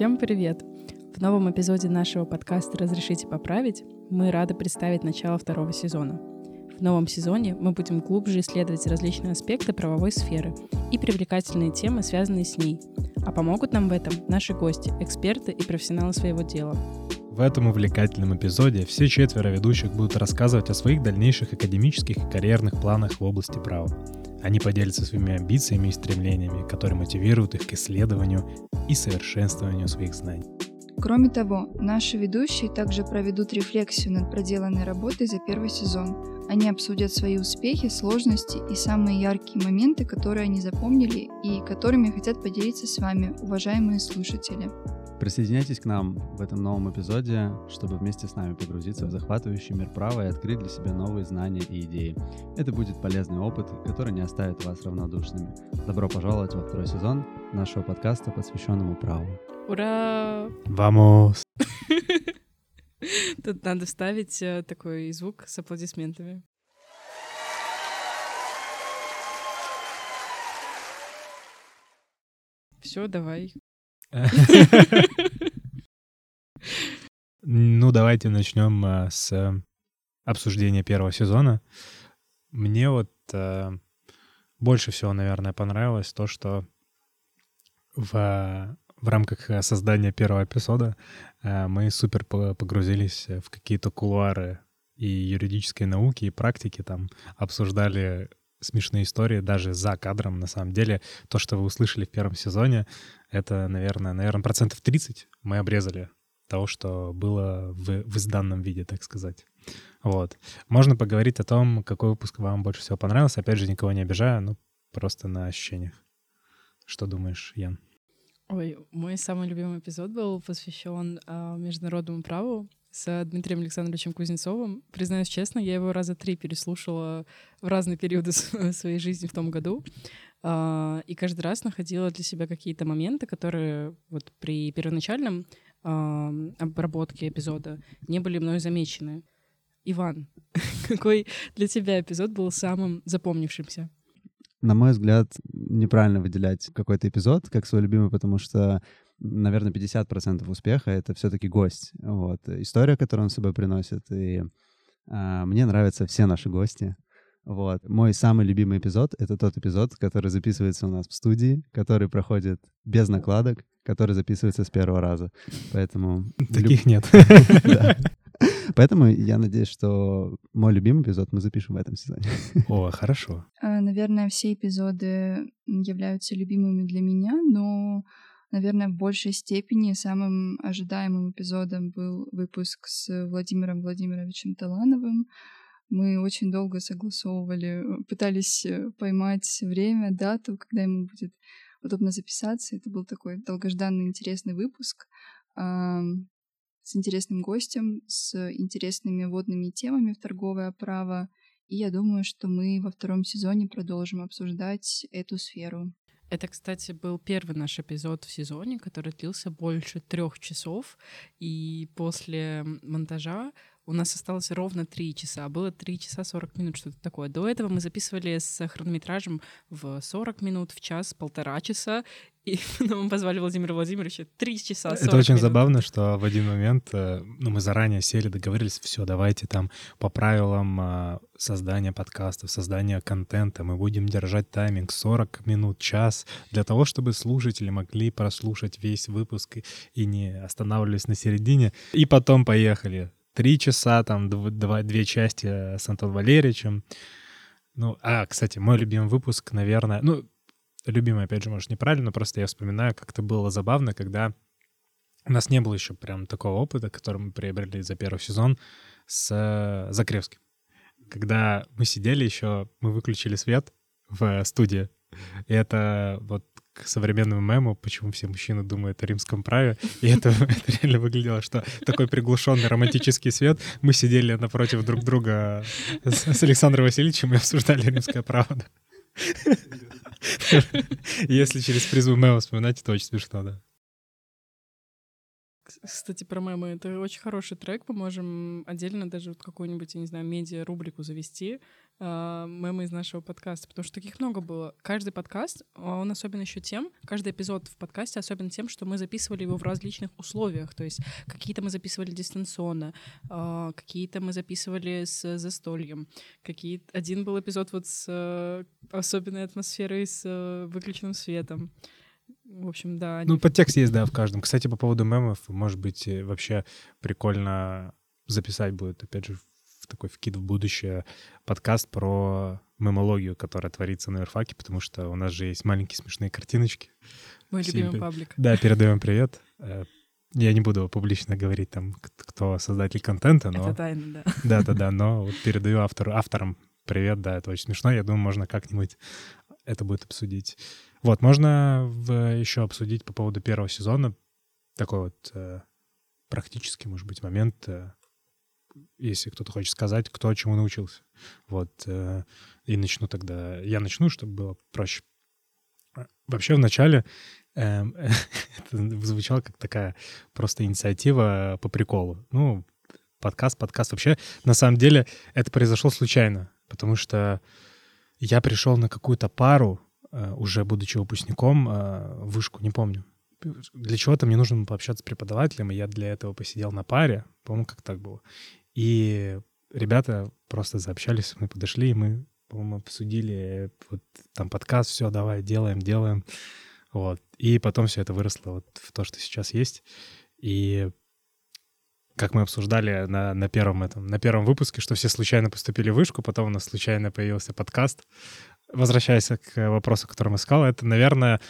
Всем привет! В новом эпизоде нашего подкаста «Разрешите поправить» мы рады представить начало второго сезона. В новом сезоне мы будем глубже исследовать различные аспекты правовой сферы и привлекательные темы, связанные с ней. А помогут нам в этом наши гости, эксперты и профессионалы своего дела. В этом увлекательном эпизоде все четверо ведущих будут рассказывать о своих дальнейших академических и карьерных планах в области права. Они поделятся своими амбициями и стремлениями, которые мотивируют их к исследованию и совершенствованию своих знаний. Кроме того, наши ведущие также проведут рефлексию над проделанной работой за первый сезон. Они обсудят свои успехи, сложности и самые яркие моменты, которые они запомнили и которыми хотят поделиться с вами, уважаемые слушатели. Присоединяйтесь к нам в этом новом эпизоде, чтобы вместе с нами погрузиться в захватывающий мир права и открыть для себя новые знания и идеи. Это будет полезный опыт, который не оставит вас равнодушными. Добро пожаловать во второй сезон нашего подкаста, посвященному праву. Ура! Вамос! Тут надо вставить э, такой звук с аплодисментами. Все, давай. Ну, давайте начнем э, с обсуждения первого сезона. Мне вот э, больше всего, наверное, понравилось то, что в, в рамках э, создания первого эпизода мы супер погрузились в какие-то кулуары и юридической науки, и практики, там обсуждали смешные истории даже за кадром, на самом деле. То, что вы услышали в первом сезоне, это, наверное, наверное, процентов 30 мы обрезали того, что было в, в изданном виде, так сказать. Вот. Можно поговорить о том, какой выпуск вам больше всего понравился. Опять же, никого не обижаю, ну, просто на ощущениях. Что думаешь, Ян? Ой, мой самый любимый эпизод был посвящен э, международному праву с Дмитрием Александровичем Кузнецовым. Признаюсь честно, я его раза три переслушала в разные периоды своей жизни в том году. А, и каждый раз находила для себя какие-то моменты, которые вот при первоначальном обработке эпизода не были мной замечены. Иван, какой для тебя эпизод был самым запомнившимся? На мой взгляд, неправильно выделять какой-то эпизод как свой любимый, потому что наверное, 50% успеха — это все таки гость. Вот. История, которую он с собой приносит. И а, мне нравятся все наши гости. Вот. Мой самый любимый эпизод — это тот эпизод, который записывается у нас в студии, который проходит без накладок, который записывается с первого раза. Поэтому... Таких нет. Поэтому я надеюсь, что мой любимый эпизод мы запишем в этом сезоне. О, хорошо. А, наверное, все эпизоды являются любимыми для меня, но, наверное, в большей степени самым ожидаемым эпизодом был выпуск с Владимиром Владимировичем Талановым, мы очень долго согласовывали, э, пытались э, поймать время, дату, когда ему будет удобно записаться. Это был такой долгожданный интересный выпуск э, с интересным гостем, с интересными водными темами в торговое право. И я думаю, что мы во втором сезоне продолжим обсуждать эту сферу. Это, кстати, был первый наш эпизод в сезоне, который длился больше трех часов. И после монтажа у нас осталось ровно 3 часа. Было 3 часа 40 минут, что-то такое. До этого мы записывали с хронометражем в 40 минут, в час, полтора часа. И мы позвали Владимира Владимировича 3 часа 40 Это очень минут. забавно, что в один момент э, ну, мы заранее сели, договорились, все, давайте там по правилам э, создания подкастов, создания контента мы будем держать тайминг 40 минут, час, для того, чтобы слушатели могли прослушать весь выпуск и не останавливались на середине. И потом поехали три часа, там два, две части э, с Антоном Валерьевичем. Ну, а, кстати, мой любимый выпуск, наверное, ну, любимый, опять же, может, неправильно, просто я вспоминаю, как это было забавно, когда у нас не было еще прям такого опыта, который мы приобрели за первый сезон с э, Закревским. Когда мы сидели еще, мы выключили свет в студии, и это вот к современному мему, почему все мужчины думают о римском праве. И это, реально выглядело, что такой приглушенный романтический свет. Мы сидели напротив друг друга с, Александром Васильевичем и обсуждали римское право. Если через призму мема вспоминать, это очень смешно, да. Кстати, про мемы. Это очень хороший трек. Мы можем отдельно даже вот какую-нибудь, я не знаю, медиа-рубрику завести. Э, мемы из нашего подкаста. Потому что таких много было. Каждый подкаст, он особенно еще тем, каждый эпизод в подкасте особенно тем, что мы записывали его в различных условиях. То есть какие-то мы записывали дистанционно, э, какие-то мы записывали с застольем. Какие Один был эпизод вот с э, особенной атмосферой, с э, выключенным светом. В общем, да. Ну, подтекст есть, да, в каждом. Кстати, по поводу мемов, может быть, э, вообще прикольно записать будет, опять же, такой вкид в будущее подкаст про мемологию, которая творится на Верфаке, потому что у нас же есть маленькие смешные картиночки. Мой Всем любимый пи- паблик. Да, передаем привет. Э, Я не буду публично говорить там, кто создатель контента, но... Это тайна, да. Да-да-да, но вот передаю автору, авторам привет, да, это очень смешно. Я думаю, можно как-нибудь это будет обсудить. Вот, можно в- еще обсудить по поводу первого сезона такой вот э, практический, может быть, момент, э, если кто-то хочет сказать, кто чему научился. Вот, э, и начну тогда, я начну, чтобы было проще. Э, Вообще, в начале эм, это звучало как такая просто инициатива по приколу. Ну, подкаст, подкаст. Вообще, на самом деле, это произошло случайно, потому что я пришел на какую-то пару, э, уже будучи выпускником, э, вышку, не помню. Для чего-то мне нужно было пообщаться с преподавателем, и я для этого посидел на паре, по-моему, как так было. И ребята просто заобщались, мы подошли, и мы, по-моему, обсудили вот там подкаст, все, давай, делаем, делаем. Вот. И потом все это выросло вот в то, что сейчас есть. И как мы обсуждали на, на первом этом, на первом выпуске, что все случайно поступили в вышку, потом у нас случайно появился подкаст. Возвращаясь к вопросу, который мы сказал, это, наверное,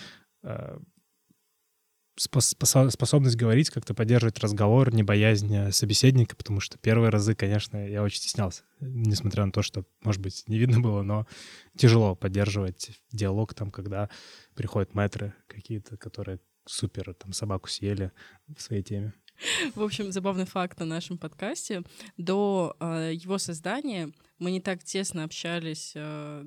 э, способность говорить, как-то поддерживать разговор, не боязнь э, собеседника, потому что первые разы, конечно, я очень стеснялся, несмотря на то, что, может быть, не видно было, но тяжело поддерживать диалог там, когда приходят мэтры какие-то, которые супер там собаку съели в своей теме. В общем, забавный факт о нашем подкасте. До э, его создания мы не так тесно общались э,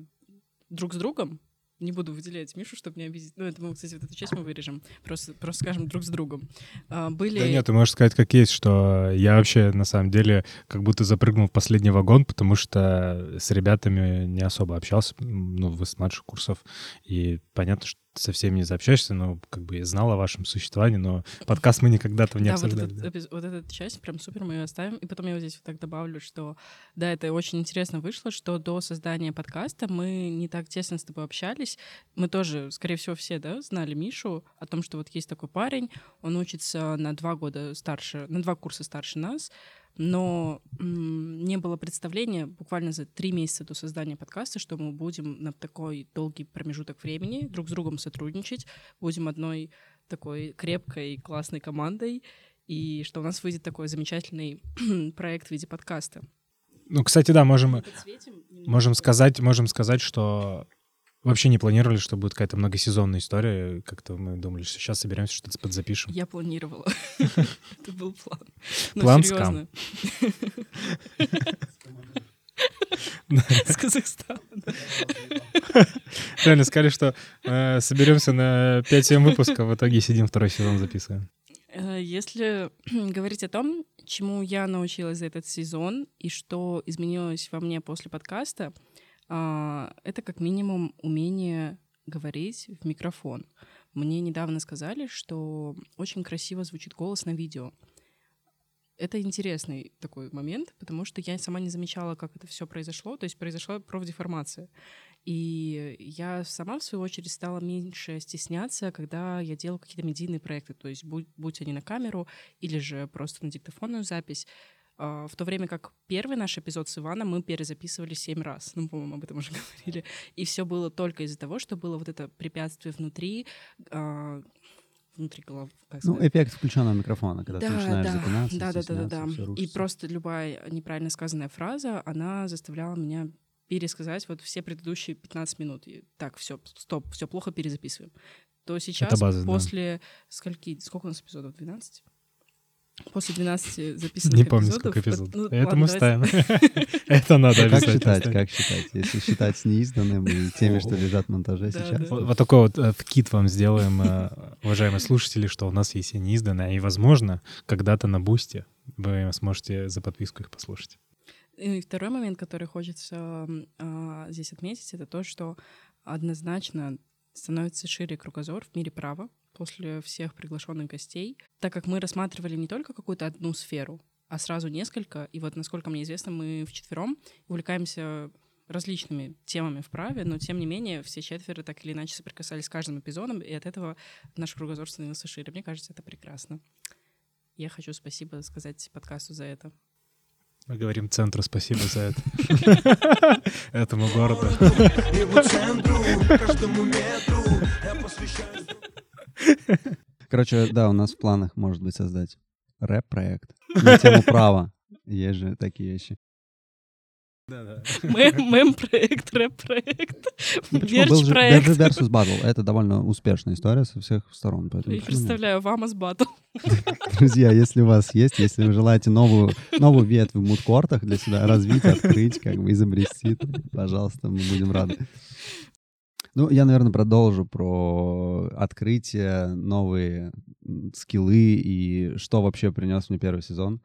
друг с другом. Не буду выделять Мишу, чтобы не обидеть. Ну, это мы, кстати, вот эту часть мы вырежем. Просто, просто скажем друг с другом. А, были... Да нет, ты можешь сказать как есть, что я вообще на самом деле как будто запрыгнул в последний вагон, потому что с ребятами не особо общался, ну, вы с младших курсов, и понятно, что со всеми не заобщаешься, но как бы я знал о вашем существовании, но подкаст мы никогда там не да, вот, обсуждали. этот да. вот эта часть прям супер, мы ее оставим. И потом я вот здесь вот так добавлю, что да, это очень интересно вышло, что до создания подкаста мы не так тесно с тобой общались. Мы тоже, скорее всего, все, да, знали Мишу о том, что вот есть такой парень, он учится на два года старше, на два курса старше нас, но не было представления буквально за три месяца до создания подкаста, что мы будем на такой долгий промежуток времени друг с другом сотрудничать, будем одной такой крепкой, классной командой, и что у нас выйдет такой замечательный проект в виде подкаста. Ну, кстати, да, можем, можем сказать, можем сказать, что вообще не планировали, что будет какая-то многосезонная история. Как-то мы думали, что сейчас соберемся, что-то подзапишем. Я планировала. Это был план. План серьезно. С Казахстана. Реально сказали, что э, соберемся на 5-7 выпусков, в итоге сидим второй сезон записываем. Э, Если говорить о том, чему я научилась за этот сезон и что изменилось во мне после подкаста, это как минимум умение говорить в микрофон. Мне недавно сказали, что очень красиво звучит голос на видео. Это интересный такой момент, потому что я сама не замечала, как это все произошло. То есть произошла профдеформация. И я сама, в свою очередь, стала меньше стесняться, когда я делала какие-то медийные проекты, то есть будь, будь они на камеру или же просто на диктофонную запись. А, В то время как первый наш эпизод с Иваном мы перезаписывали семь раз, ну, по-моему, об этом уже говорили, и все было только из-за того, что было вот это препятствие внутри, а, внутри головы, Ну, эффект включенного микрофона, когда ты начинаешь запинаться, да, да, да, да, да. И просто любая неправильно сказанная фраза, она заставляла меня пересказать вот все предыдущие 15 минут. И, так, все, стоп, все плохо, перезаписываем. То сейчас, база, да. после скольки, сколько у нас эпизодов? 12? После 12 записанных Не помню, эпизодов... сколько эпизодов. Ну, Это ладно, мы ставим. Это надо Как обязательно считать, ставить. как считать? Если считать с неизданным и теми, что лежат в монтаже сейчас. Вот, такой вот э, вкид вам сделаем, э, уважаемые слушатели, что у нас есть и неизданное, и, возможно, когда-то на Бусте вы сможете за подписку их послушать. И второй момент, который хочется а, здесь отметить, это то, что однозначно становится шире кругозор в мире права после всех приглашенных гостей, так как мы рассматривали не только какую-то одну сферу, а сразу несколько. И вот, насколько мне известно, мы вчетвером увлекаемся различными темами в праве, но тем не менее все четверо так или иначе соприкасались с каждым эпизодом, и от этого наш кругозор становился шире. Мне кажется, это прекрасно. Я хочу спасибо сказать подкасту за это. Мы говорим центру спасибо за это. Этому городу. Его центру, каждому метру я посвящаю Короче, да, у нас в планах, может быть, создать рэп-проект на тему права. Есть же такие вещи. Мэм, мэм-проект, рэп-проект, Ну, мерч-проект. Versus versus Battle. Это довольно успешная история со всех сторон. Я представляю, вам из батл. Друзья, если у вас есть, если вы желаете новую, новую ветвь в мудкортах для себя развить, открыть, как бы изобрести, пожалуйста, мы будем рады. Ну, я, наверное, продолжу про открытие, новые скиллы и что вообще принес мне первый сезон.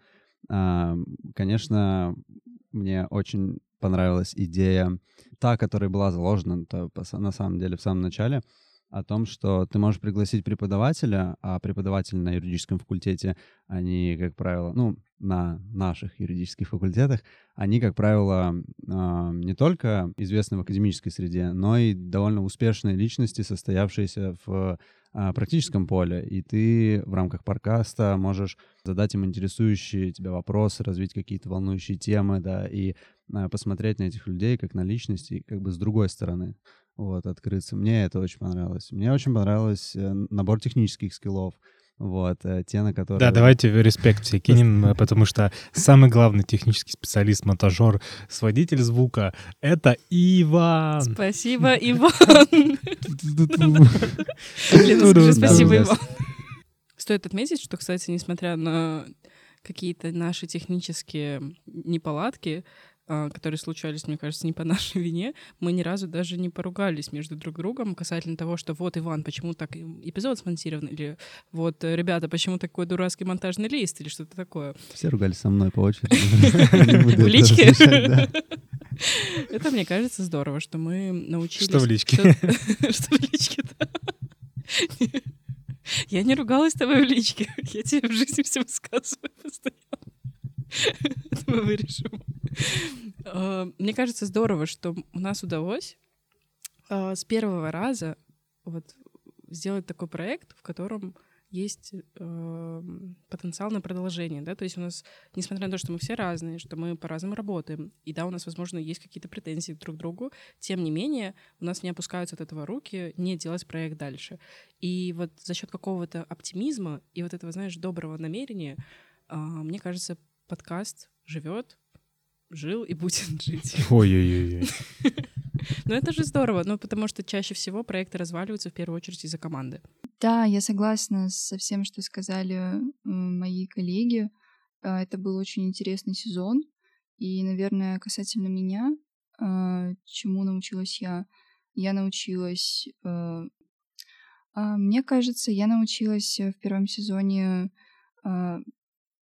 А, Конечно, мне очень понравилась идея, та, которая была заложена на самом деле в самом начале, о том, что ты можешь пригласить преподавателя, а преподаватели на юридическом факультете, они, как правило, ну, на наших юридических факультетах, они, как правило, а, не только известны в академической среде, но и довольно успешные личности, состоявшиеся в а, практическом поле. И ты в рамках подкаста можешь задать им интересующие тебя вопросы, развить какие-то волнующие темы, да, и а, посмотреть на этих людей как на личности, как бы с другой стороны вот, открыться. Мне это очень понравилось. Мне очень понравилось э, набор технических скиллов, вот, э, те, на которые... Да, давайте респект все кинем, э, потому что самый главный технический специалист, монтажер, сводитель звука — это Иван. Спасибо, Иван. Лена, скажи спасибо, Иван. Стоит отметить, что, кстати, несмотря на какие-то наши технические неполадки, которые случались, мне кажется, не по нашей вине, мы ни разу даже не поругались между друг другом касательно того, что вот, Иван, почему так эпизод смонтирован, или вот, ребята, почему такой дурацкий монтажный лист, или что-то такое. Все ругались со мной по очереди. В личке? Это, мне кажется, здорово, что мы научились... Что в личке? Что что в личке, да. Я не ругалась с тобой в личке. Я тебе в жизни все высказываю постоянно. Это мы вырежем. А, Мне кажется, здорово, что у нас удалось а, с первого раза вот сделать такой проект, в котором есть э, потенциал на продолжение, да, то есть у нас, несмотря на то, что мы все разные, что мы по-разному работаем, и да, у нас, возможно, есть какие-то претензии друг к другу, тем не менее, у нас не опускаются от этого руки не делать проект дальше. И вот за счет какого-то оптимизма и вот этого, знаешь, доброго намерения, а, мне кажется, подкаст живет, жил и будет жить. Ой-ой-ой. Но это же здорово, ну, потому что чаще всего проекты разваливаются в первую очередь из-за команды. Да, я согласна со всем, что сказали м, мои коллеги. А, Это был очень интересный сезон. И, наверное, касательно меня, а, чему научилась я? Я научилась... э, а, Мне кажется, я научилась э, в первом сезоне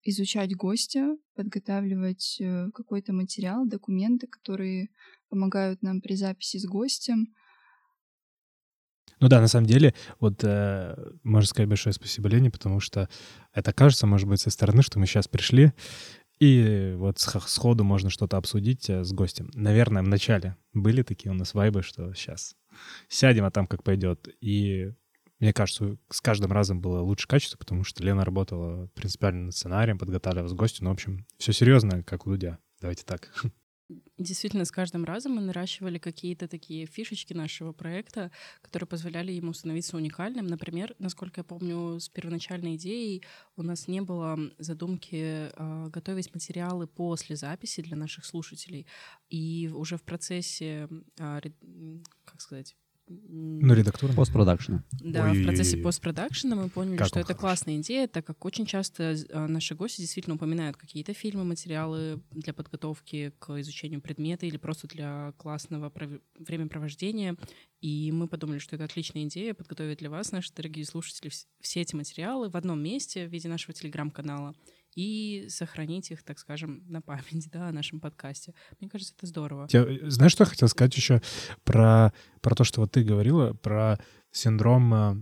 изучать гостя, подготавливать э, какой-то материал, документы, которые помогают нам при записи с гостем. Ну да, на самом деле, вот э, можно сказать большое спасибо Лене, потому что это кажется, может быть, со стороны, что мы сейчас пришли, и вот сходу можно что-то обсудить э, с гостем. Наверное, в начале были такие у нас вайбы, что сейчас сядем, а там как пойдет. И мне кажется, с каждым разом было лучше качество, потому что Лена работала принципиально над сценарием, подготавливалась к гостю. Ну, в общем, все серьезно, как у Дудя. Давайте так. Действительно, с каждым разом мы наращивали какие-то такие фишечки нашего проекта, которые позволяли ему становиться уникальным. Например, насколько я помню, с первоначальной идеей у нас не было задумки э, готовить материалы после записи для наших слушателей. И уже в процессе, м, как сказать, Ну, редактура. Постпродакшена. да, в процессе Ой-ой-ой. постпродакшена мы поняли, Как что это хорош. классная идея, так как очень часто э, наши гости действительно упоминают какие-то фильмы, материалы для подготовки к изучению предмета или просто для классного пров- времяпровождения. И мы подумали, что это отличная идея подготовить для вас, наши дорогие слушатели, вс- все эти материалы в одном месте в виде нашего телеграм-канала и сохранить их, так скажем, на память да, о нашем подкасте. Мне кажется, это здорово. Я, э, знаешь, что я хотел сказать еще про, про то, что вот ты говорила, про синдром э,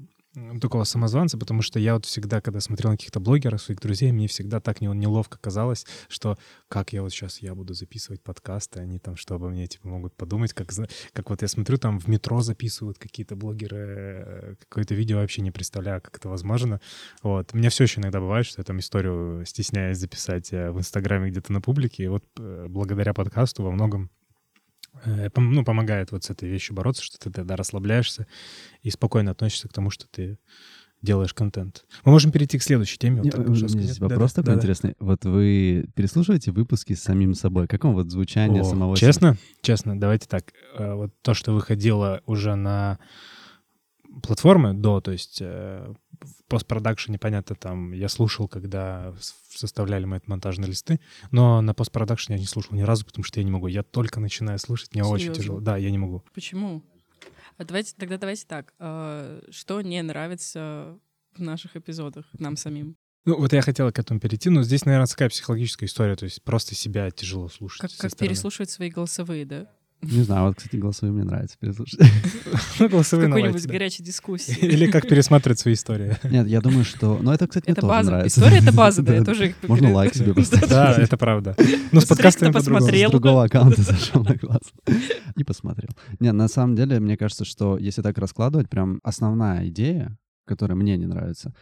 такого самозванца, потому что я вот всегда, когда смотрел на каких-то блогеров, своих друзей, мне всегда так не- неловко казалось, что как я вот сейчас я буду записывать подкасты, они там что обо мне типа могут подумать, как, как вот я смотрю, там в метро записывают какие-то блогеры, э, какое-то видео вообще не представляю, как это возможно. Вот. У меня все еще иногда бывает, что я там историю стесняюсь записать э, в Инстаграме где-то на публике, и вот э, благодаря подкасту во многом ну, помогает вот с этой вещью бороться, что ты тогда расслабляешься и спокойно относишься к тому, что ты делаешь контент. Мы можем перейти к следующей теме. Вот так у меня здесь вопрос Да-да, такой да-да. интересный. Вот вы переслушиваете выпуски с самим собой? Каком вот звучание О, самого себя? Честно? Честно, давайте так. Э, Вот то, что выходило уже на платформы до, то есть э, в постпродакшене, понятно, там я слушал, когда составляли мои монтажные листы, но на постпродакшене я не слушал ни разу, потому что я не могу. Я только начинаю слушать, мне очень Серьезно? тяжело. Да, я не могу. Почему? А давайте, тогда давайте так. а, Что не нравится в наших эпизодах нам самим? Ну, вот я хотела к этому перейти, но здесь, наверное, такая психологическая история, то есть просто себя тяжело слушать. Как, как стороны. переслушивать свои голосовые, да? Не знаю, вот, кстати, голосовые мне нравится переслушать. Ну, голосовые Какой-нибудь горячей дискуссии. Или как пересматривать свои истории. Нет, я думаю, что... Ну, это, кстати, мне Это тоже база. нравится. История — это база, да, я тоже Можно лайк себе поставить. Да, это правда. Ну, с подкастами по-другому. С другого аккаунта зашел на класс. И посмотрел. Не, на самом деле, мне кажется, что если так раскладывать, прям основная идея, которая мне не нравится,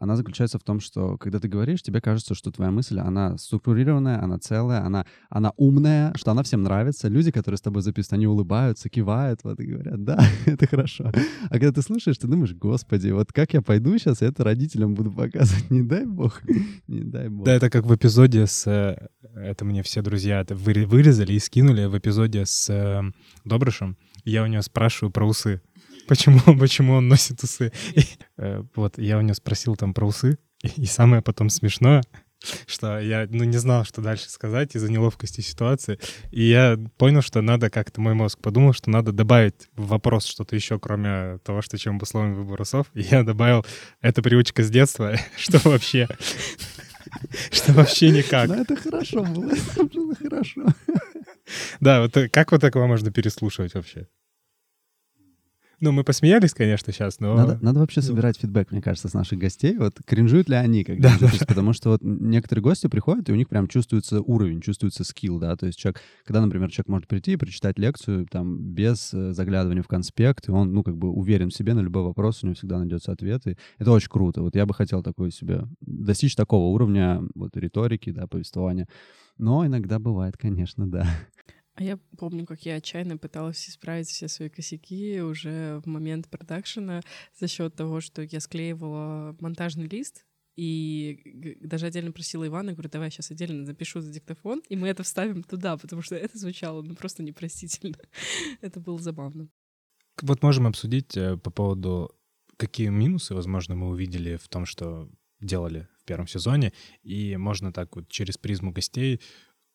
она заключается в том, что когда ты говоришь, тебе кажется, что твоя мысль, она структурированная, она целая, она, она умная, что она всем нравится. Люди, которые с тобой записывают, они улыбаются, кивают, вот и говорят, да, это хорошо. А когда ты слушаешь, ты думаешь, господи, вот как я пойду сейчас и это родителям буду показывать, не дай бог, не дай бог. Да, это как в эпизоде с... э, Это мне все друзья вырезали и скинули в эпизоде с э, Добрышем. Я у него спрашиваю про усы. Почему, почему он носит усы? И, э, вот, я у него спросил там про усы. И, и самое потом смешное, что я ну, не знал, что дальше сказать из-за неловкости ситуации. И я понял, что надо как-то, мой мозг подумал, что надо добавить в вопрос что-то еще, кроме того, что чем обусловлен выбор усов. И я добавил, это привычка с детства, что вообще... Что вообще никак. Ну, это хорошо было, это было хорошо. Да, вот э, как вот такого можно переслушивать вообще? Ну, мы посмеялись, конечно, сейчас, но... Надо, надо вообще ну. собирать фидбэк, мне кажется, с наших гостей. Вот кринжуют ли они, когда Да, записывают? Потому что вот некоторые гости приходят, и у них прям чувствуется уровень, чувствуется скилл, да. То есть человек, когда, например, человек может прийти и прочитать лекцию там без э, заглядывания в конспект, и он, ну, как бы уверен в себе на любой вопрос, у него всегда найдется ответ. И это очень круто. Вот я бы хотел такой себе достичь такого уровня вот риторики, да, повествования. Но иногда бывает, конечно, да. А я помню, как я отчаянно пыталась исправить все свои косяки уже в момент продакшена за счет того, что я склеивала монтажный лист и даже отдельно просила Ивана, говорю, давай сейчас отдельно запишу за диктофон, и мы это вставим туда, потому что это звучало ну просто непростительно. это было забавно. Вот можем обсудить э, по поводу, какие минусы, возможно, мы увидели в том, что делали в первом сезоне, и можно так вот через призму гостей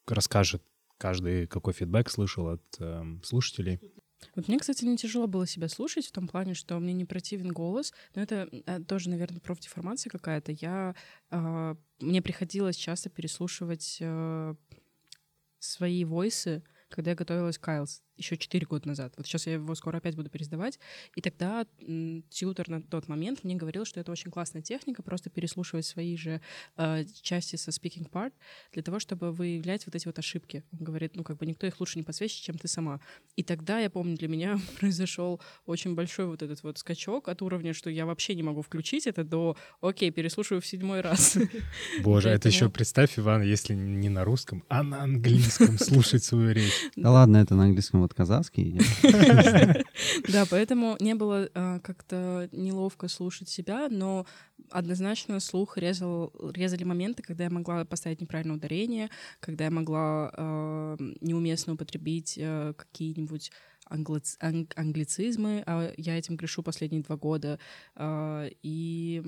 расскажет каждый, какой фидбэк слышал от эм, слушателей. Вот мне, кстати, не тяжело было себя слушать в том плане, что мне не противен голос, но это э, тоже, наверное, профдеформация какая-то. Я а, мне приходилось часто переслушивать э, свои войсы, когда я готовилась к IELTS еще 4 года назад. Вот сейчас я его скоро опять буду пересдавать. И тогда тьютер на тот момент мне говорил, что это очень классная техника, просто переслушивать свои же э, части со speaking part для того, чтобы выявлять вот эти вот ошибки. Он говорит, ну как бы никто их лучше не подсвечит, чем ты сама. И тогда, я помню, для меня произошел очень большой вот этот вот скачок от уровня, что я вообще не могу включить это до «Окей, переслушаю в седьмой раз». Боже, это еще представь, Иван, если не на русском, а на английском слушать свою речь. Да ладно, это на английском вот казахский. Да, поэтому не было а, как-то неловко слушать себя, но однозначно слух резал, резали моменты, когда я могла поставить неправильное ударение, когда я могла а, неуместно употребить а, какие-нибудь англици- ан- англицизмы, а я этим грешу последние два года. И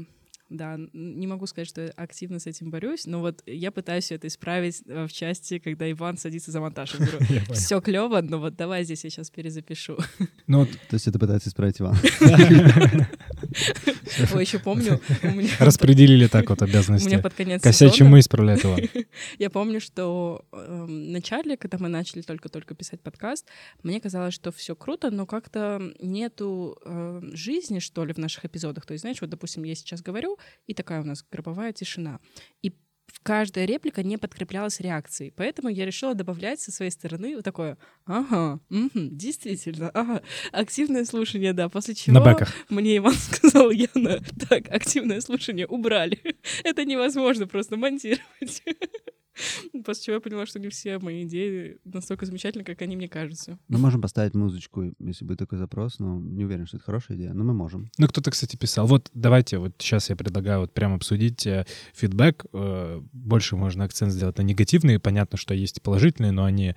да, не могу сказать, что я активно с этим борюсь, но вот я пытаюсь это исправить э, в части, когда Иван садится за монтаж. Все клево, но вот давай здесь я сейчас перезапишу. Ну То есть это пытается исправить Иван. Ой, еще помню, распределили так вот у меня обязанности. под конец Косячим мы исправляет Иван. Я помню, что эм, в начале, когда мы начали только-только писать подкаст, мне казалось, что все круто, но как-то нету э, жизни, что ли, в наших эпизодах. То есть, знаешь, вот, допустим, я сейчас говорю, и такая у нас гробовая тишина. И каждая реплика не подкреплялась реакцией. Поэтому я решила добавлять со своей стороны вот такое «Ага, мгм, действительно, ага, активное слушание, да». После чего На бэках. мне Иван сказал, Яна, так, активное слушание убрали. Это невозможно просто монтировать. После чего я поняла, что не все мои идеи настолько замечательны, как они мне кажутся. Мы можем поставить музычку, если будет такой запрос, но не уверен, что это хорошая идея, но мы можем. Ну, кто-то, кстати, писал. Вот давайте, вот сейчас я предлагаю вот прямо обсудить э, фидбэк. Э, больше можно акцент сделать на негативные. Понятно, что есть положительные, но они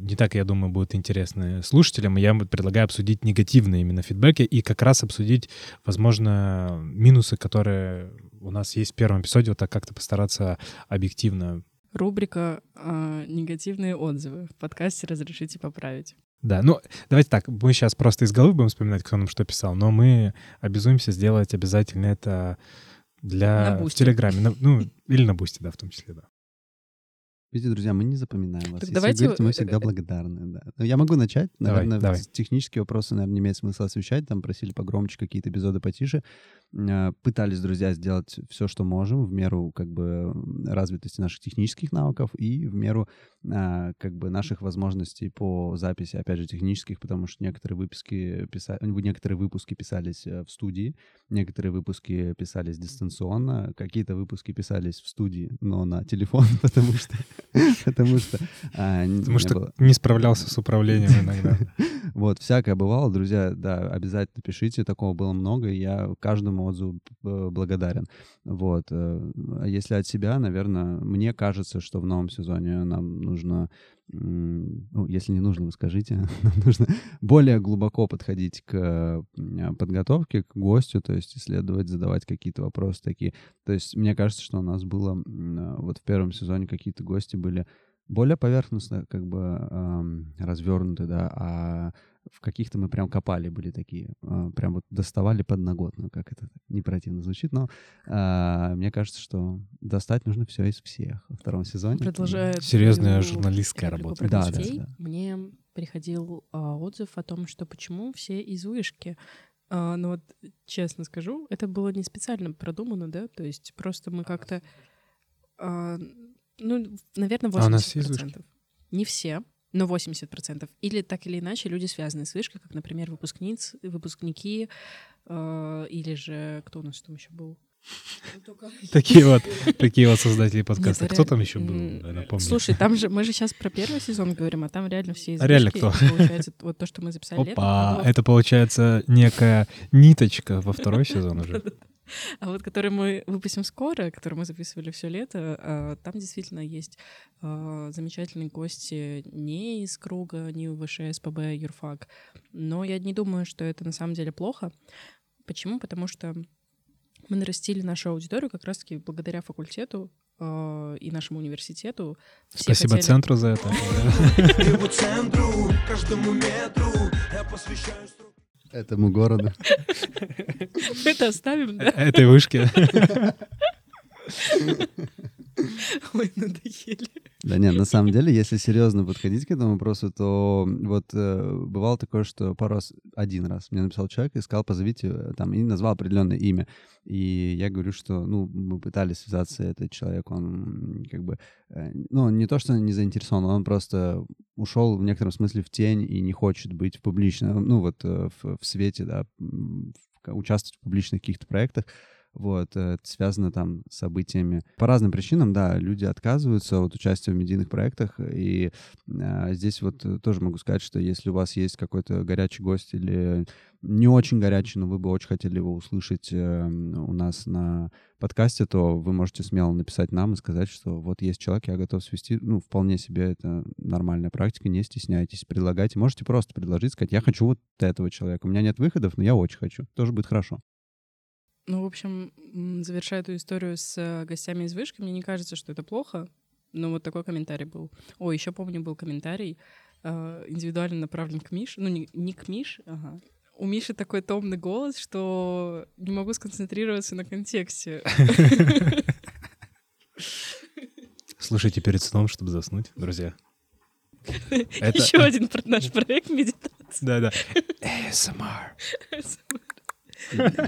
не так, я думаю, будут интересны слушателям. И я предлагаю обсудить негативные именно фидбэки и как раз обсудить, возможно, минусы, которые у нас есть в первом эпизоде, вот так как-то постараться объективно Рубрика а, «Негативные отзывы». В подкасте «Разрешите поправить». Да, ну давайте так, мы сейчас просто из головы будем вспоминать, кто нам что писал, но мы обязуемся сделать обязательно это для в. Телеграме, на- ну или на Бусти, да, в том числе, да. Видите, друзья, мы не запоминаем вас. Так Если давайте, вы говорите, мы э, всегда э, благодарны. Да. Ну, я могу начать. Давай, Наверное, давай. с- технические вопросы, наверное, не имеет смысла освещать. Там просили погромче какие-то эпизоды потише. Э, Пытались, друзья, сделать все, что можем в меру как бы развитости наших технических навыков и в меру а, как бы наших возможностей по записи, опять же, технических, потому что некоторые выпуски писа... некоторые выпуски писались э, в студии, некоторые выпуски писались дистанционно, какие-то выпуски писались в студии, но на телефон, потому что потому что а, не справлялся с управлением иногда. Вот, всякое бывало, друзья, да, обязательно пишите, такого было много, и я каждому отзыву э, благодарен. Вот, э, а если от себя, наверное, мне кажется, что в новом сезоне нам нужно, ну, если не нужно, вы скажите, нам нужно более глубоко подходить к подготовке, к гостю, то есть исследовать, задавать какие-то вопросы такие. То есть мне кажется, что у нас было вот в первом сезоне какие-то гости были более поверхностно как бы эм, развернуты, да, а в каких-то мы прям копали были такие, э, прям вот доставали подноготную, как это не противно звучит, но э, мне кажется, что достать нужно все из всех во втором сезоне. Продолжая Серьезная твою журналистская работа. про Да, да, да. мне приходил а, отзыв о том, что почему все из вышки. А, ну вот, честно скажу, это было не специально продумано, да, то есть просто мы как-то, а, ну, наверное, 80%. А у нас есть вышки? Не все, но 80%. Или так или иначе люди связаны с вышкой, как, например, выпускниц, выпускники, а, или же, кто у нас там еще был? Такие вот, такие вот создатели подкаста. Кто там еще был? Напомню. Слушай, там же мы же сейчас про первый сезон говорим, а там реально все из А реально кто? Получается, вот то, что мы записали Опа, это получается некая ниточка во второй сезон уже. А вот который мы выпустим скоро, который мы записывали все лето, а, там действительно есть а, замечательные гости не из круга, не УВШ, СПБ, юрфак. Но я не думаю, что это на самом деле плохо. Почему? Потому что мы нарастили нашу аудиторию как раз-таки благодаря факультету а, и нашему университету. Все Спасибо хотели- центру за это. Каждому метру Я посвящаю Этому городу. Это оставим, да? Этой вышки. Ой, надоели. Да нет, на самом деле, если серьезно подходить к этому вопросу, то вот э, бывало такое, что пару раз, один раз мне написал человек и сказал, позовите э, там, и назвал определенное имя. И я говорю, что, ну, мы пытались связаться, этот человек, он как бы, э, ну, не то, что не заинтересован, он просто ушел в некотором смысле в тень и не хочет быть в публичном, ну, вот э, в, в свете, да, в- участвовать в публичных каких-то проектах. Вот, э, это связано там с событиями. По разным причинам, да, люди отказываются от участия в медийных проектах, и а, здесь вот тоже могу сказать, что если у вас есть какой-то горячий гость или не очень горячий, но вы бы очень хотели его услышать э, у нас на подкасте, то вы можете смело написать нам и сказать, что вот есть человек, я готов свести, ну, вполне себе это нормальная практика, не стесняйтесь, предлагайте. Можете просто предложить, сказать, я хочу вот этого человека. У меня нет выходов, но я очень хочу. Тоже будет хорошо. Ну, в общем, завершая эту историю с э, гостями из вышки, мне не кажется, что это плохо. Но вот такой комментарий был. О, еще помню, был комментарий, э, индивидуально направлен к Мише. Ну, не, не к Мише, ага. У Миши такой томный голос, что не могу сконцентрироваться на контексте. Слушайте перед сном, чтобы заснуть, друзья. Еще один наш проект медитации. Да-да. ASMR.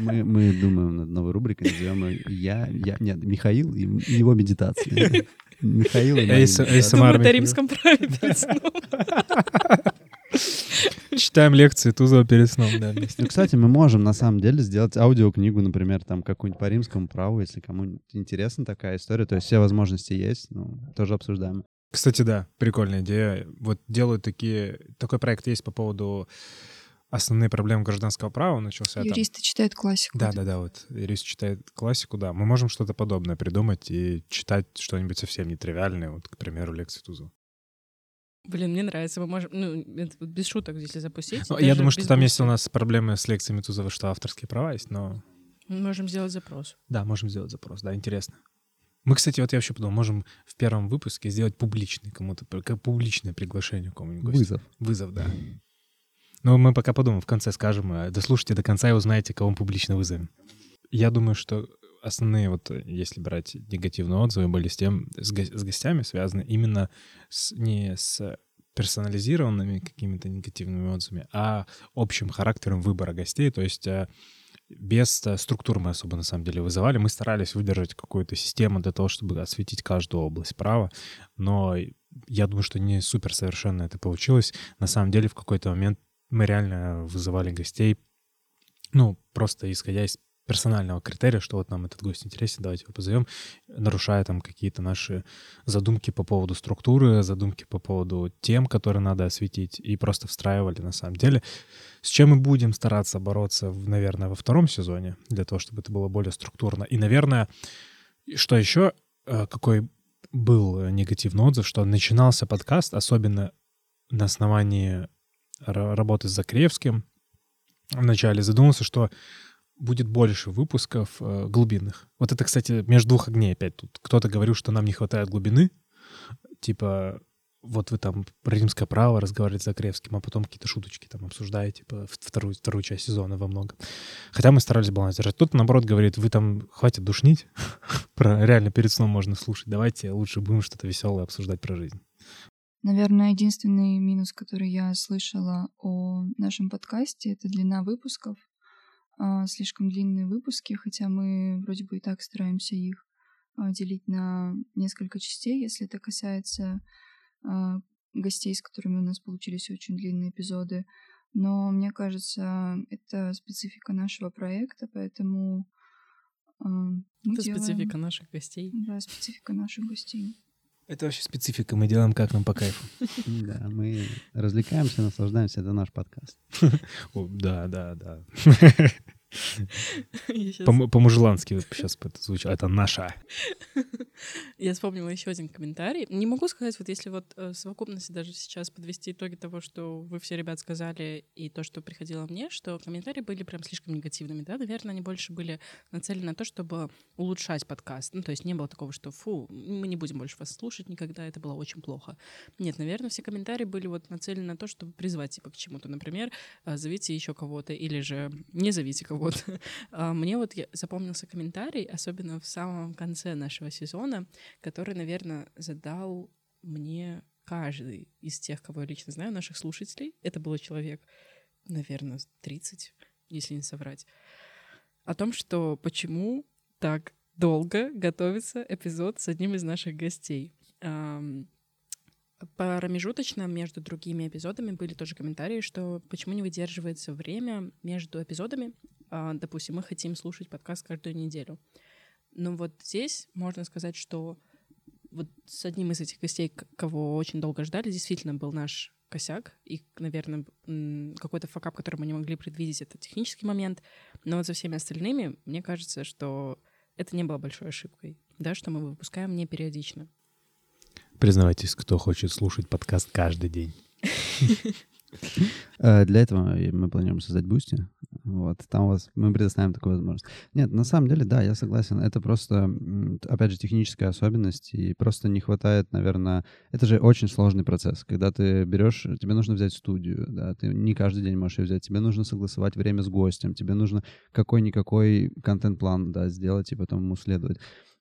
Мы, мы думаем над новой рубрикой, назовем ее «Я...», я Нет, Михаил и его медитации. Михаил и. Думаю о римском праве перед сном. Читаем лекции Тузова перед сном, да. Ну, кстати, мы можем на самом деле сделать аудиокнигу, например, там какую-нибудь по римскому праву, если кому-нибудь интересна такая история. То есть все возможности есть, ну, тоже обсуждаем. Кстати, да, прикольная идея. Вот делают такие... Такой проект есть по поводу основные проблемы гражданского права начался. Юристы там... читают классику. Да, да, да, вот юрист читает классику, да. Мы можем что-то подобное придумать и читать что-нибудь совсем нетривиальное, вот, к примеру, лекции Тузова. Блин, мне нравится. Мы можем, ну, без шуток, если запустить. Ну, я думаю, что там есть у нас проблемы с лекциями Тузова, что авторские права есть, но... Мы можем сделать запрос. Да, можем сделать запрос, да, интересно. Мы, кстати, вот я вообще подумал, можем в первом выпуске сделать публичный кому-то, публичное приглашение кому-нибудь. Вызов. Вызов, да. Но мы пока подумаем, в конце скажем, а дослушайте до конца и узнаете, кого мы публично вызовем. Я думаю, что основные, вот если брать негативные отзывы, были с тем, с, го- с гостями связаны именно с, не с персонализированными какими-то негативными отзывами, а общим характером выбора гостей, то есть э, без э, структур мы особо на самом деле вызывали. Мы старались выдержать какую-то систему для того, чтобы осветить каждую область права, но я думаю, что не супер совершенно это получилось. На самом деле в какой-то момент мы реально вызывали гостей, ну, просто исходя из персонального критерия, что вот нам этот гость интересен, давайте его позовем, нарушая там какие-то наши задумки по поводу структуры, задумки по поводу тем, которые надо осветить, и просто встраивали на самом деле. С чем мы будем стараться бороться, наверное, во втором сезоне, для того, чтобы это было более структурно. И, наверное, что еще, э, какой был негативный отзыв, что начинался подкаст, особенно на основании работы с Закревским, вначале задумался, что будет больше выпусков э, глубинных. Вот это, кстати, между двух огней опять тут. Кто-то говорил, что нам не хватает глубины. Типа, вот вы там про римское право разговариваете с Закревским, а потом какие-то шуточки там обсуждаете, типа, вторую, вторую часть сезона во много. Хотя мы старались баланс держать. Тут, наоборот, говорит, вы там хватит душнить, про реально перед сном можно слушать. Давайте лучше будем что-то веселое обсуждать про жизнь. Наверное, единственный минус, который я слышала о нашем подкасте, это длина выпусков а, слишком длинные выпуски, хотя мы вроде бы и так стараемся их а, делить на несколько частей, если это касается а, гостей, с которыми у нас получились очень длинные эпизоды. Но мне кажется, это специфика нашего проекта, поэтому мы это делаем... специфика наших гостей. Да, специфика наших гостей. Это вообще специфика, мы делаем как нам по кайфу. Да, мы развлекаемся, наслаждаемся, это наш подкаст. Да, да, да. По-мужелански сейчас это звучало. Это наша. Я вспомнила еще один комментарий. Не могу сказать, вот если вот э, в совокупности даже сейчас подвести итоги того, что вы все, ребят, сказали, и то, что приходило мне, что комментарии были прям слишком негативными, да, наверное, они больше были нацелены на то, чтобы улучшать подкаст. Ну, то есть не было такого, что фу, мы не будем больше вас слушать никогда, это было очень плохо. Нет, наверное, все комментарии были вот нацелены на то, чтобы призвать типа к чему-то. Например, зовите еще кого-то, или же не зовите кого-то вот. А, мне вот запомнился комментарий, особенно в самом конце нашего сезона, который, наверное, задал мне каждый из тех, кого я лично знаю, наших слушателей. Это был человек, наверное, 30, если не соврать. О том, что почему так долго готовится эпизод с одним из наших гостей. Промежуточно между другими эпизодами были тоже комментарии, что почему не выдерживается время между эпизодами. А, допустим, мы хотим слушать подкаст каждую неделю. Но вот здесь можно сказать, что вот с одним из этих гостей, кого очень долго ждали, действительно был наш косяк. И, наверное, какой-то факап, который мы не могли предвидеть, это технический момент. Но вот за всеми остальными, мне кажется, что это не было большой ошибкой, да, что мы выпускаем не периодично. Признавайтесь, кто хочет слушать подкаст каждый день. Э, для этого мы планируем создать Boosty. Вот, там вас мы предоставим такую возможность. Нет, на самом деле, да, я согласен. Это просто, опять же, техническая особенность, и просто не хватает, наверное... Это же очень сложный процесс. Когда ты берешь, тебе нужно взять студию, да, ты не каждый день можешь ее взять, тебе нужно согласовать время с гостем, тебе нужно какой-никакой контент-план, да, сделать и потом ему следовать.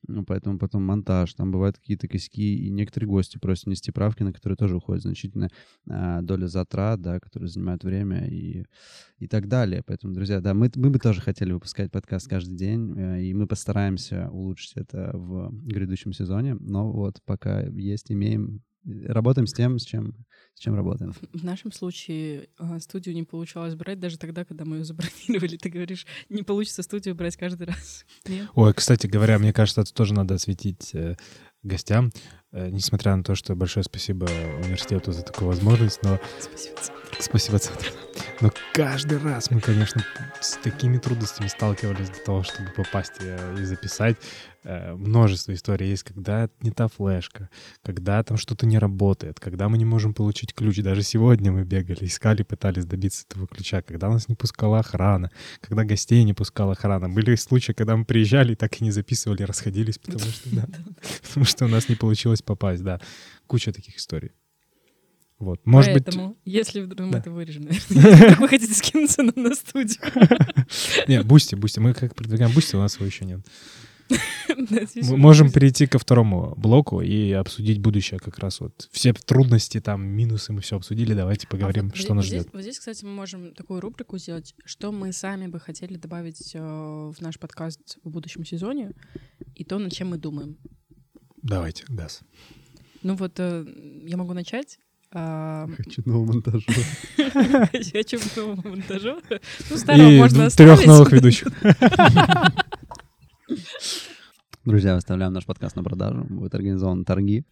Ну, поэтому потом монтаж, там бывают какие-то косяки, и некоторые гости просят нести правки, на которые тоже уходит значительная а, доля затрат, да, которые занимают время и, и так далее. Поэтому, друзья, да, мы, мы бы тоже хотели выпускать подкаст каждый день, э, и мы постараемся улучшить это в грядущем сезоне, но вот пока есть, имеем, работаем с тем, с чем, с чем работаем. В нашем случае а, студию не получалось брать даже тогда, когда мы ее забронировали. Ты говоришь, не получится студию брать каждый раз. Нет? Ой, кстати говоря, мне кажется, это тоже надо осветить э, гостям. Э, несмотря на то, что большое спасибо университету за такую возможность, но... Спасибо. Спасибо, Но каждый раз мы, конечно, с такими трудностями сталкивались для того, чтобы попасть э, и записать. Э, множество историй есть, когда не та флешка, когда там что-то не работает, когда мы не можем получить ключ. Даже сегодня мы бегали, искали, пытались добиться этого ключа, когда нас не пускала охрана, когда гостей не пускала охрана. Были случаи, когда мы приезжали и так и не записывали, расходились, потому что, да, потому что у нас не получилось попасть, да. Куча таких историй. Вот. Может Поэтому, быть... если вдруг да. мы это вырежем, наверное, вы хотите скинуться на студию. Нет, Boosty, Boosty. Мы как продвигаем Boosty, у нас его еще нет. Мы можем перейти ко второму блоку и обсудить будущее как раз вот. Все трудности, там, минусы мы все обсудили. Давайте поговорим, а что нас ждет. Вот здесь, кстати, мы можем такую рубрику сделать, что мы сами бы хотели добавить э, в наш подкаст в будущем сезоне и то, над чем мы думаем. Давайте, Газ. Ну вот э, я могу начать. Хочу нового монтажа. Хочу нового монтажа. Ну, старого можно оставить. трех новых ведущих. Друзья, выставляем наш подкаст на продажу. Будут организованы торги.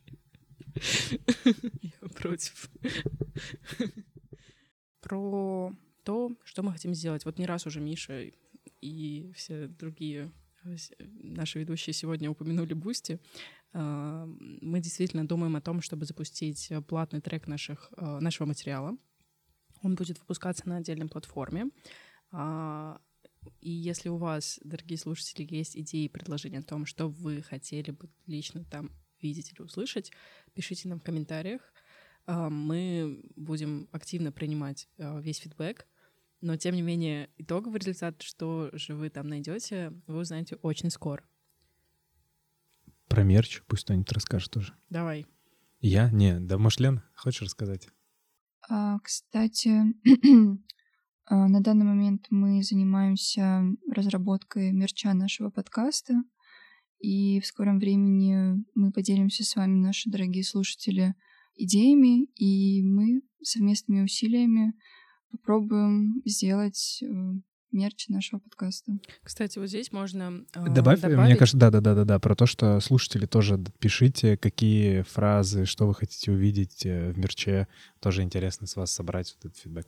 Я против. Про то, что мы хотим сделать. Вот не раз уже Миша и все другие э, наши ведущие сегодня упомянули Boosty. А, мы действительно думаем о том, чтобы запустить платный трек наших, э, нашего материала. Он будет выпускаться на отдельной платформе. И если у вас, дорогие слушатели, есть идеи и предложения о том, что вы хотели бы лично там видеть или услышать, пишите нам в комментариях. А, мы будем активно принимать а, весь фидбэк, но тем не менее итоговый результат, что же вы там найдете, вы узнаете очень скоро. Про мерч пусть кто-нибудь расскажет тоже. Давай. Я? Не, да, может, Лен, хочешь рассказать? А, кстати, на данный момент мы занимаемся разработкой мерча нашего подкаста, и в скором времени мы поделимся с вами, наши дорогие слушатели, идеями, и мы совместными усилиями попробуем сделать э, мерч нашего подкаста. Кстати, вот здесь можно э, Добавь, добавить... мне кажется, да-да-да-да, про то, что слушатели тоже пишите, какие фразы, что вы хотите увидеть э, в мерче. Тоже интересно с вас собрать вот этот фидбэк.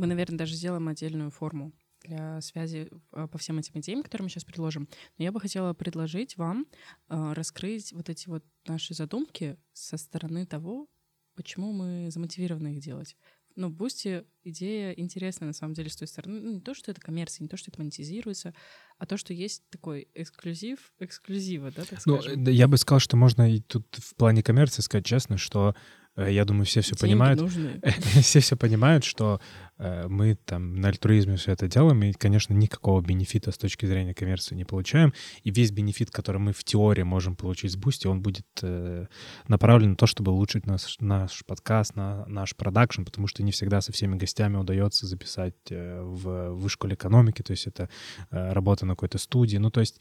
Мы, наверное, даже сделаем отдельную форму для связи а, по всем этим идеям, которые мы сейчас предложим. Но я бы хотела предложить вам э, раскрыть вот эти вот наши задумки со стороны того, почему мы замотивированы их делать. Ну, в Boosty идея интересная, на самом деле, с той стороны. Ну, не то, что это коммерция, не то, что это монетизируется, а то, что есть такой эксклюзив эксклюзива, да, так ну, скажем. Я бы сказал, что можно и тут в плане коммерции сказать честно, что Э, я думаю, все все Деньги понимают. Нужны. все все понимают, что э, мы там на альтруизме все это делаем, и, конечно, никакого бенефита с точки зрения коммерции не получаем. И весь бенефит, который мы в теории можем получить с Boosty, он будет э, направлен на то, чтобы улучшить наш, наш подкаст, на наш продакшн, потому что не всегда со всеми гостями удается записать э, в вышколе экономики, то есть это э, работа на какой-то студии. Ну, то есть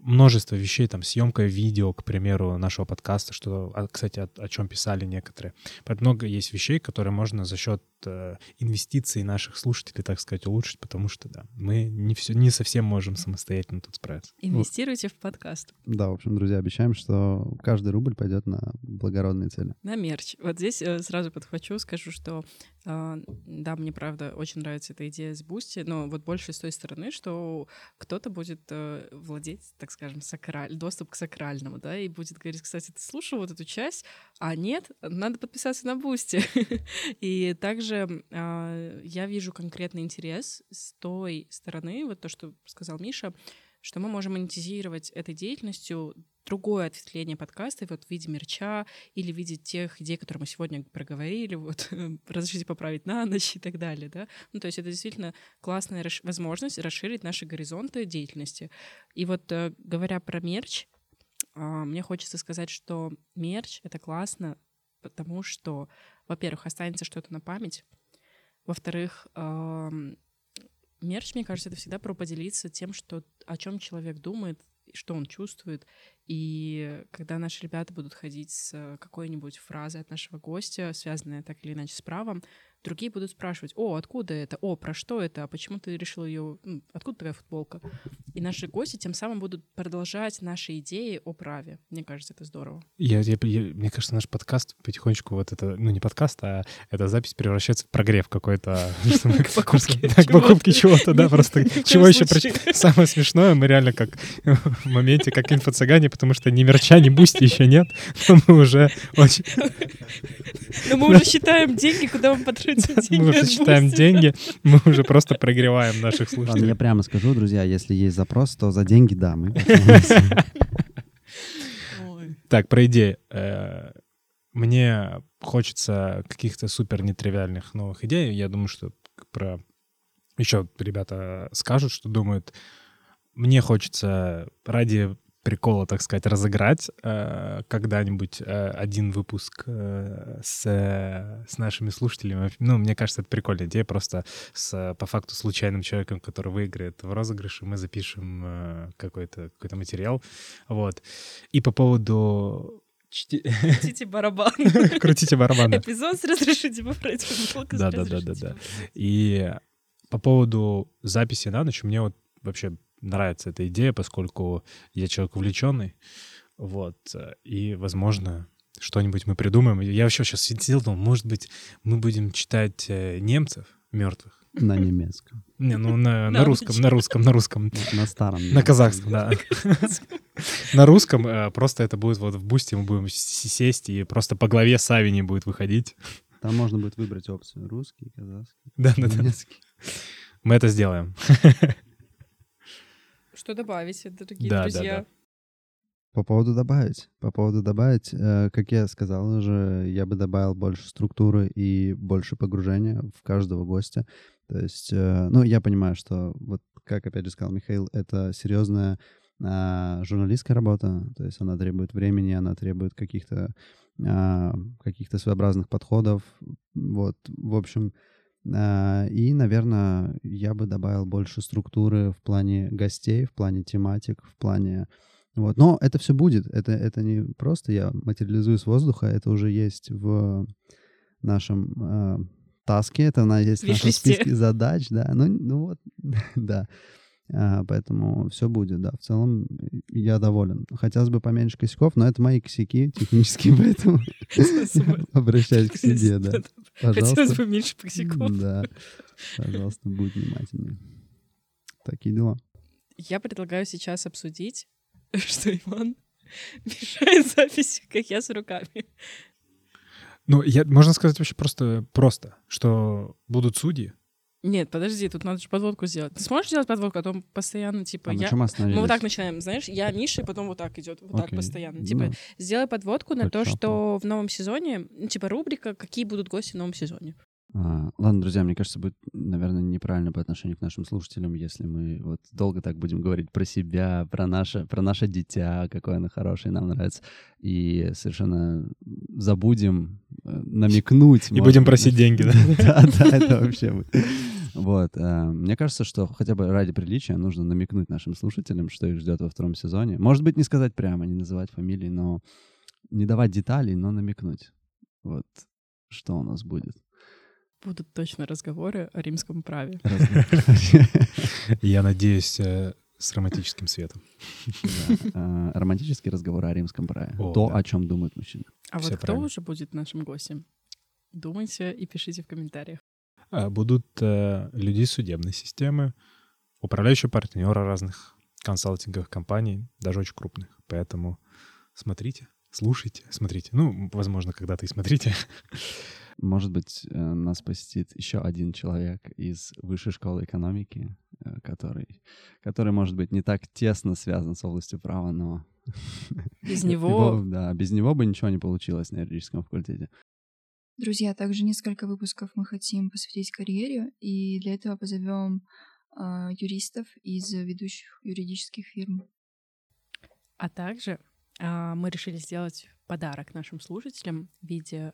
множество вещей, там, съемка видео, к примеру, нашего подкаста, что, а, кстати, о, о чем писали некоторые. Поэтому много есть вещей, которые можно за счет э, инвестиций наших слушателей, так сказать, улучшить, потому что, да, мы не, все, не совсем можем самостоятельно тут справиться. Инвестируйте в подкаст. Да, в общем, друзья, обещаем, что каждый рубль пойдет на благородные цели. На мерч. Вот здесь э, сразу подхвачу, скажу, что а, да, мне правда очень нравится эта идея с Boosty, но вот больше с той стороны, что кто-то будет э, владеть, так скажем, сакраль, доступ к сакральному, да, и будет говорить, кстати, ты слушал вот эту часть, а нет, надо подписаться на Boosty. и также а, я вижу конкретный интерес с той стороны, вот то, что сказал Миша, что мы можем монетизировать этой деятельностью другое ответвление подкаста, вот в виде мерча или в виде тех идей, которые мы сегодня проговорили, вот разрешите поправить на ночь и так далее, да. Ну, то есть это действительно классная расш- возможность расширить наши горизонты деятельности. И вот э, говоря про мерч, а, мне хочется сказать, что мерч — это классно, потому что, во-первых, останется что-то на память, во-вторых, мерч, мне кажется, это всегда про поделиться тем, что, о чем человек думает, что он чувствует. И когда наши ребята будут ходить с какой-нибудь фразой от нашего гостя, связанной так или иначе с правом, другие будут спрашивать, о, откуда это, о, про что это, а почему ты решил ее, ну, откуда такая футболка? И наши гости тем самым будут продолжать наши идеи о праве. Мне кажется, это здорово. Я, я, я, мне кажется, наш подкаст потихонечку вот это, ну не подкаст, а эта запись превращается в прогрев какой-то. К покупке чего-то, да, просто чего еще Самое смешное, мы реально как в моменте, как инфо-цыгане, потому что ни мерча, ни Boosty еще нет, но мы уже очень... Но мы уже считаем деньги, куда мы потратим Мы уже считаем деньги, мы уже просто прогреваем наших Ладно, я слушателей. прямо скажу, друзья, если есть запрос, то за деньги да, мы. Так, про идеи. Э, Мне хочется каких-то супер нетривиальных новых идей. Я думаю, что про еще ребята скажут, что думают. Мне хочется ради прикола, так сказать, разыграть э, когда-нибудь э, один выпуск э, с, э, с нашими слушателями. Ну, мне кажется, это прикольная идея. Просто с, э, по факту, случайным человеком, который выиграет в розыгрыше, мы запишем э, какой-то какой материал. Вот. И по поводу... чти- Крутите барабан. Крутите барабаны. Эпизод с «Разрешите поправить футболку» Да, да, да, да, «Разрешите да. поправить». И по поводу записи на ночь, мне вот вообще нравится эта идея, поскольку я человек увлеченный, вот, и, возможно, что-нибудь мы придумаем. Я вообще сейчас сидел, думал, может быть, мы будем читать э, немцев мертвых. На немецком. Не, ну на, на русском, на русском, на русском. На старом. На казахском, да. На русском э, просто это будет вот в бусте, мы будем сесть, и просто по главе Савини будет выходить. Там можно будет выбрать опцию русский, казахский, Да-да-да. немецкий. Мы это сделаем. Что добавить, дорогие Да, да, друзья? да. По поводу добавить. По поводу добавить, э, как я сказал уже, я бы добавил больше структуры и больше погружения в каждого гостя. То есть, э, ну, я понимаю, что, вот как опять же сказал Михаил, это серьезная а, журналистская работа, то есть она требует времени, она требует каких-то а, каких-то своеобразных подходов. Вот, в общем, и, наверное, я бы добавил больше структуры в плане гостей, в плане тематик, в плане вот. Но это все будет. Это, это не просто я материализую с воздуха, это уже есть в нашем э, таске, это она есть в нашем списке задач, да. Ну, ну вот, да. А, поэтому все будет, да. В целом я доволен. Хотелось бы поменьше косяков, но это мои косяки технические, поэтому обращаюсь к себе, да. Хотелось бы меньше косяков. Да. Пожалуйста, будь внимательнее. Такие дела. Я предлагаю сейчас обсудить, что Иван мешает записи, как я с руками. Ну, я, можно сказать вообще просто, просто, что будут судьи. Нет, подожди, тут надо же подводку сделать. Ты сможешь сделать подводку, а то постоянно, типа, А я... Мы вот так начинаем, знаешь, я Миша, и потом вот так идет, вот так Окей. постоянно. Ну, Типа, сделай подводку на как то, шахмат. что в новом сезоне, ну, типа, рубрика «Какие будут гости в новом сезоне». А, ладно, друзья, мне кажется, будет, наверное, неправильно по отношению к нашим слушателям, если мы вот долго так будем говорить про себя, про наше, про наше дитя, какое оно хорошее, нам нравится, и совершенно забудем э, намекнуть. И может будем просить на- деньги, да? Да, да, это вообще будет. Вот. э, Мне кажется, что хотя бы ради приличия нужно намекнуть нашим слушателям, что их ждет во втором сезоне. Может быть, не сказать прямо, не называть фамилии, но не давать деталей, но намекнуть. Вот что у нас будет. Будут точно разговоры о римском праве. Я надеюсь, э, с романтическим светом. Да, э, Романтический разговор о римском праве. То, о чем думают мужчины. А вот кто уже будет нашим гостем? Думайте и пишите в комментариях. А, Будут э, люди из судебной системы, управляющие партнеры разных консалтинговых компаний, даже очень крупных. Поэтому смотрите, слушайте, смотрите. Ну, возможно, когда-то и смотрите. Может быть, э, нас посетит еще один человек из высшей школы экономики, э, который, который, может быть, не так тесно связан с областью права, но... Без него- Да, без него бы ничего не получилось на юридическом факультете. Друзья, также несколько выпусков мы хотим посвятить карьере, и для этого позовем а, юристов из ведущих юридических фирм. А также а, мы решили сделать подарок нашим слушателям в виде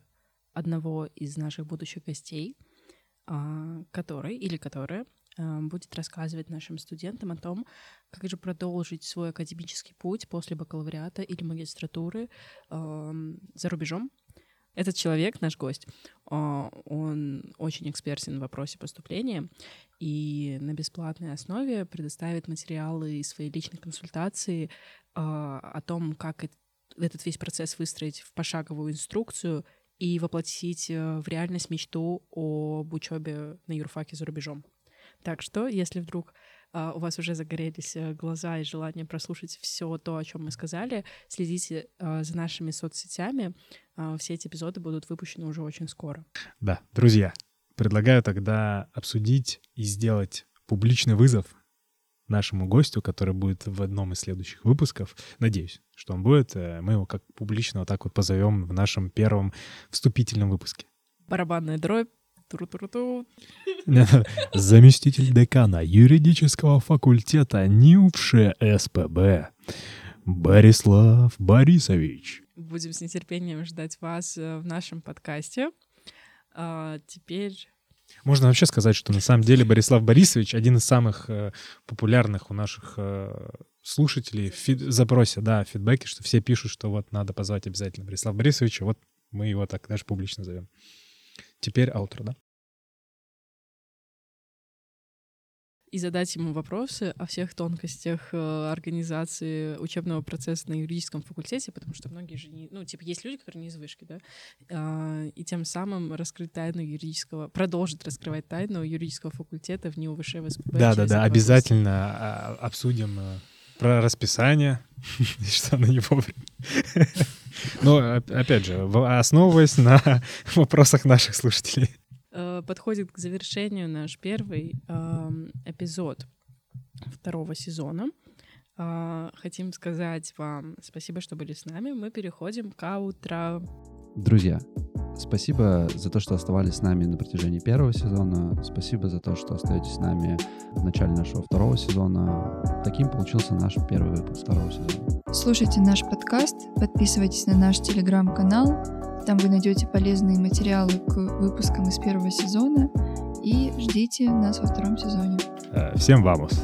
одного из наших будущих гостей, а, который или которая а, будет рассказывать нашим студентам о том, как же продолжить свой академический путь после бакалавриата или магистратуры ам, за рубежом. Этот человек, наш гость, а, он очень экспертен в вопросе поступления и на бесплатной основе предоставит материалы и свои личные консультации а, о том, как эт- этот весь процесс выстроить в пошаговую инструкцию и воплотить э, в реальность мечту об учебе на юрфаке за рубежом. Так что, если вдруг а, у вас уже загорелись э, глаза и желание прослушать все то, о чем мы сказали, следите а, за нашими соцсетями. А, Все эти эпизоды будут выпущены уже очень скоро. Да, друзья, предлагаю тогда обсудить и сделать публичный вызов нашему гостю, который будет в одном из следующих выпусков. Надеюсь, что он будет. Э, Мы его как публично вот так вот позовем в нашем первом вступительном выпуске. Барабанная дробь. Туру-туру-ту. Заместитель декана юридического факультета НИУФШ СПБ Борислав Борисович. Будем с нетерпением ждать вас э, в нашем подкасте. А, Теперь Можно вообще сказать, что на самом деле Борислав Борисович один из самых э, популярных у наших э, слушателей в фид- запросе, да, фидбэке, что все пишут, что вот надо позвать обязательно Борислава Борисовича, вот мы его так даже публично зовем. Теперь аутро, да? И задать ему вопросы о всех тонкостях э, организации учебного процесса на юридическом факультете, потому что многие же не... Ну, типа, есть люди, которые не из вышки, да? А, И тем самым раскрыть тайну юридического... Продолжить раскрывать тайну юридического факультета в НИУ ВШ. Да, да, да, обязательно а, обсудим э, про расписание, что оно не вовремя. Но, оп- опять же, основываясь на вопросах наших слушателей. Э, Подходит к завершению наш первый эпизод второго сезона. А, Хотим сказать вам спасибо, что были с нами. Мы переходим к аутро. Друзья, спасибо за то, что оставались с нами на протяжении первого сезона. Спасибо за то, что остаетесь с нами в начале нашего второго сезона. Таким получился наш первый выпуск второго сезона. Слушайте наш подкаст, подписывайтесь на наш телеграм-канал. Там вы найдете полезные материалы к выпускам из первого сезона. И ждите нас во втором сезоне. Э, Всем вамус.